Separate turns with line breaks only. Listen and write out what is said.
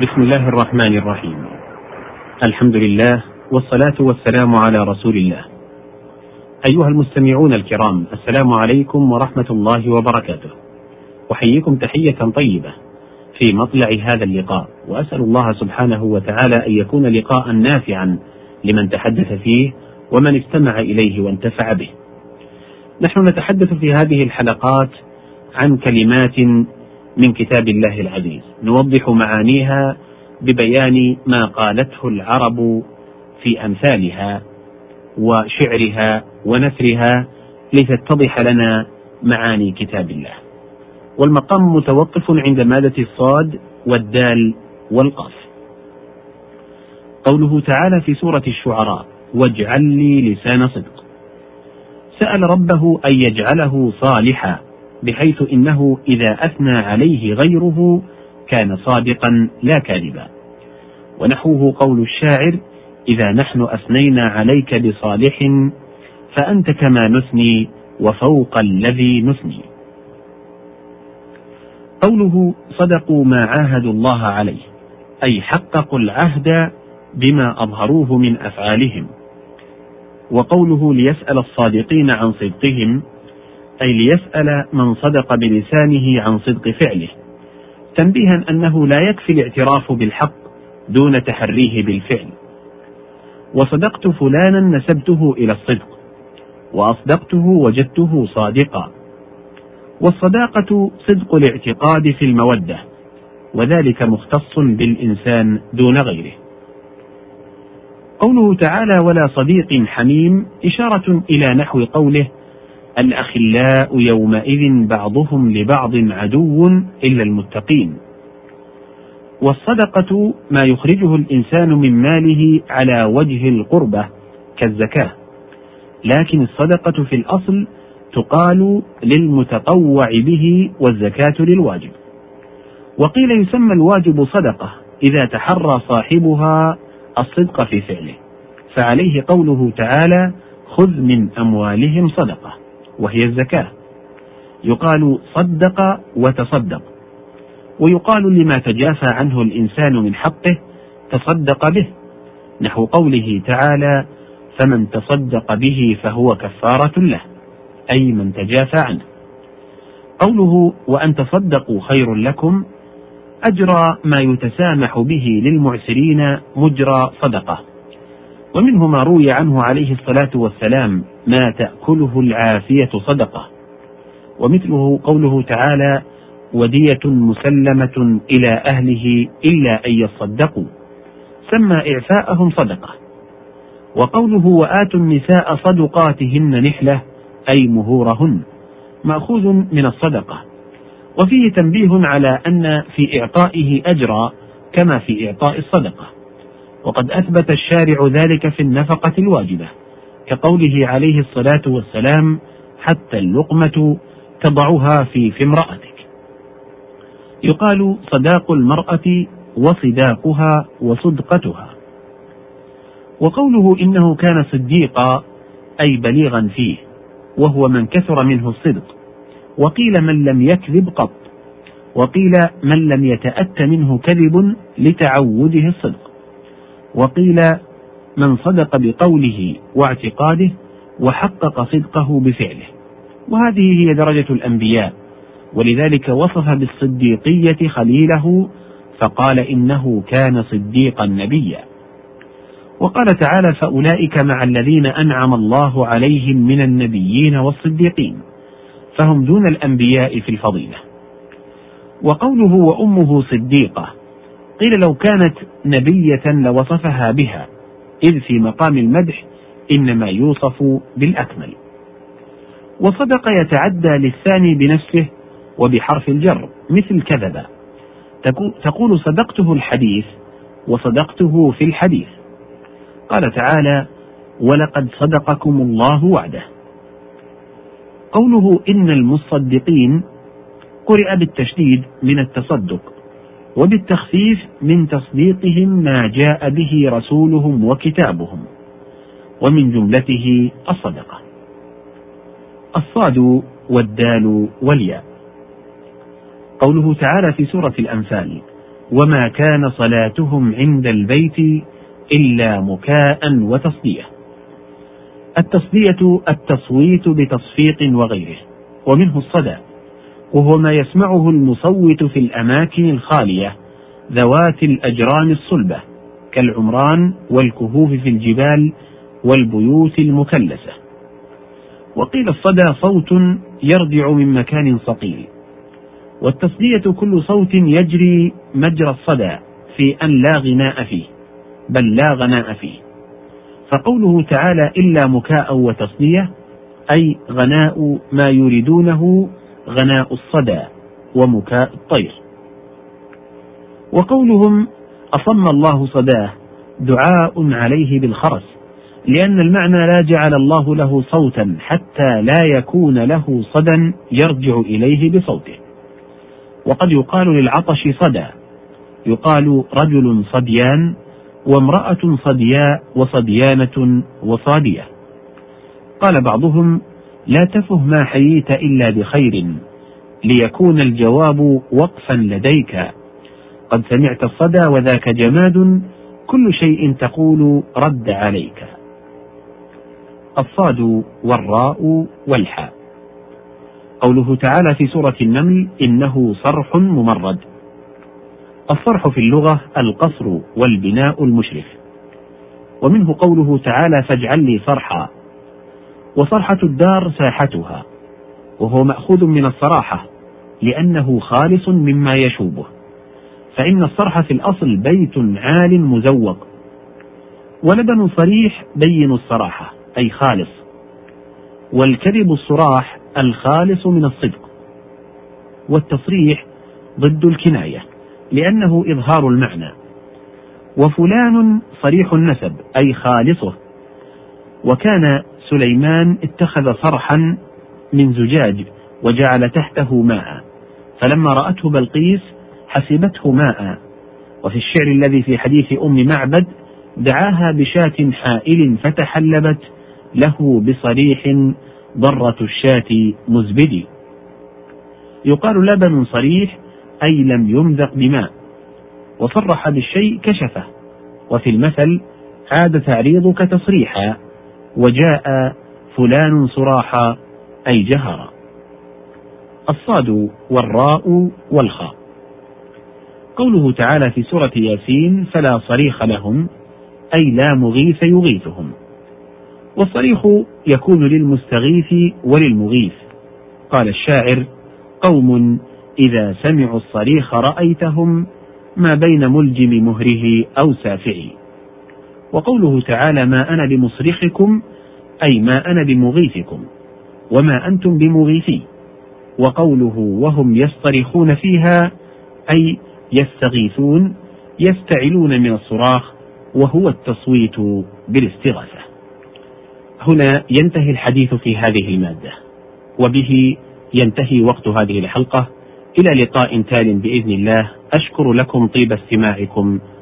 بسم الله الرحمن الرحيم. الحمد لله والصلاة والسلام على رسول الله. أيها المستمعون الكرام السلام عليكم ورحمة الله وبركاته. أحييكم تحية طيبة في مطلع هذا اللقاء وأسأل الله سبحانه وتعالى أن يكون لقاء نافعا لمن تحدث فيه ومن استمع إليه وانتفع به. نحن نتحدث في هذه الحلقات عن كلمات من كتاب الله العزيز. نوضح معانيها ببيان ما قالته العرب في أمثالها وشعرها ونثرها لتتضح لنا معاني كتاب الله. والمقام متوقف عند مادة الصاد والدال والقاف. قوله تعالى في سورة الشعراء واجعل لي لسان صدق سأل ربه أن يجعله صالحا بحيث إنه إذا أثنى عليه غيره كان صادقا لا كاذبا. ونحوه قول الشاعر إذا نحن اثنينا عليك بصالح فأنت كما نثني وفوق الذي نثني. قوله صدقوا ما عاهدوا الله عليه أي حققوا العهد بما أظهروه من أفعالهم. وقوله ليسأل الصادقين عن صدقهم أي ليسأل من صدق بلسانه عن صدق فعله. تنبيها أنه لا يكفي الاعتراف بالحق دون تحريه بالفعل. وصدقت فلانا نسبته إلى الصدق وأصدقته وجدته صادقا. والصداقة صدق الاعتقاد في المودة وذلك مختص بالإنسان دون غيره. قوله تعالى ولا صديق حميم إشارة إلى نحو قوله الأخلاء يومئذ بعضهم لبعض عدو إلا المتقين. والصدقة ما يخرجه الإنسان من ماله على وجه القربة كالزكاة. لكن الصدقة في الأصل تقال للمتطوع به والزكاة للواجب. وقيل يسمى الواجب صدقة إذا تحرى صاحبها الصدق في فعله. فعليه قوله تعالى خذ من أموالهم صدقة. وهي الزكاة. يقال صدق وتصدق. ويقال لما تجافى عنه الإنسان من حقه تصدق به. نحو قوله تعالى فمن تصدق به فهو كفارة له. أي من تجافى عنه. قوله وأن تصدقوا خير لكم أجرى ما يتسامح به للمعسرين مجرى صدقة. ومنه ما روي عنه عليه الصلاة والسلام ما تأكله العافية صدقة. ومثله قوله تعالى ودية مسلمة إلى أهله إلا أن يصدقوا سمى إعفاءهم صدقة. وقوله وآتوا النساء صدقاتهن نحلة أي مهورهن مأخوذ من الصدقة. وفيه تنبيه على أن في إعطائه أجرا كما في إعطاء الصدقة. وقد أثبت الشارع ذلك في النفقة الواجبة كقوله عليه الصلاة والسلام حتى اللقمة تضعها في في امرأتك. يقال صداق المرأة وصداقها وصدقتها. وقوله إنه كان صديقا أي بليغا فيه وهو من كثر منه الصدق وقيل من لم يكذب قط وقيل من لم يتأت منه كذب لتعوده الصدق وقيل من صدق بقوله واعتقاده وحقق صدقه بفعله. وهذه هي درجة الأنبياء. ولذلك وصف بالصديقية خليله فقال إنه كان صديقا نبيا. وقال تعالى فأولئك مع الذين أنعم الله عليهم من النبيين والصديقين. فهم دون الأنبياء في الفضيلة. وقوله وأمه صديقة قيل لو كانت نبية لوصفها بها. إذ في مقام المدح إنما يوصف بالأكمل. وصدق يتعدى للثاني بنفسه وبحرف الجر مثل كذب. تقول صدقته الحديث وصدقته في الحديث. قال تعالى ولقد صدقكم الله وعده قوله إن المصدقين قرئ بالتشديد من التصدق. وبالتخفيف من تصديقهم ما جاء به رسولهم وكتابهم ومن جملته الصدقة. الصاد والدال والياء. قوله تعالى في سورة الأنفال وما كان صلاتهم عند البيت إلا مكاء وتصدية التصدية التصويت بتصفيق وغيره ومنه الصدى. وهو ما يسمعه المصوت في الأماكن الخالية ذوات الأجرام الصلبة كالعمران والكهوف في الجبال والبيوت المكلسة. وقيل الصدى صوت يرجع من مكان صقيل. والتصدية كل صوت يجري مجرى الصدى في أن لا غناء فيه بل لا غناء فيه. فقوله تعالى إلا مكاء وتصدية أي غناء ما يريدونه غناء الصدى ومكاء الطير. وقولهم أصم الله صداه دعاء عليه بالخرس لأن المعنى لا جعل الله له صوتا حتى لا يكون له صدى يرجع إليه بصوته. وقد يقال للعطش صدى يقال رجل صديان وامرأة صدياء وصديانة وصادية. قال بعضهم لا تفه ما حييت إلا بخير ليكون الجواب وقفا لديك. قد سمعت الصدى وذاك جماد كل شيء تقول رد عليك. الصاد والراء والحاء. قوله تعالى في سورة النمل إنه صرح ممرد. الصرح في اللغة القصر والبناء المشرف. ومنه قوله تعالى فاجعل لي صرحا. وصرحة الدار ساحتها وهو مأخوذ من الصراحة لأنه خالص مما يشوبه فإن الصرح في الأصل بيت عال مزوق ولبن صريح بين الصراحة أي خالص والكذب الصراح الخالص من الصدق والتصريح ضد الكناية لأنه إظهار المعنى وفلان صريح النسب أي خالصه وكان سليمان اتخذ صرحا من زجاج وجعل تحته ماء. فلما رأته بلقيس حسبته ماء. وفي الشعر الذي في حديث أم معبد دعاها بشاة حائل فتحلبت له بصريح ضرة الشاة مزبدي يقال لبن صريح أي لم يمذق بماء. وصرح بالشيء كشفه. وفي المثل عاد تعريضك تصريحا. وجاء فلان صراحا أي جهرا. الصاد والراء والخاء. قوله تعالى في سورة ياسين فلا صريخ لهم أي لا مغيث يغيثهم. والصريخ يكون للمستغيث وللمغيث. قال الشاعر قوم إذا سمعوا الصريخ رأيتهم ما بين ملجم مهره أو سافعي. وقوله تعالى ما أنا بمصرخكم أي ما أنا بمغيثكم وما أنتم بمغيثي. وقوله وهم يصطرخون فيها أي يستغيثون يفتعلون من الصراخ وهو التصويت بالاستغاثة. هنا ينتهي الحديث في هذه المادة وبه ينتهي وقت هذه الحلقة. إلى لقاء تال بإذن الله. أشكر لكم طيب استماعكم.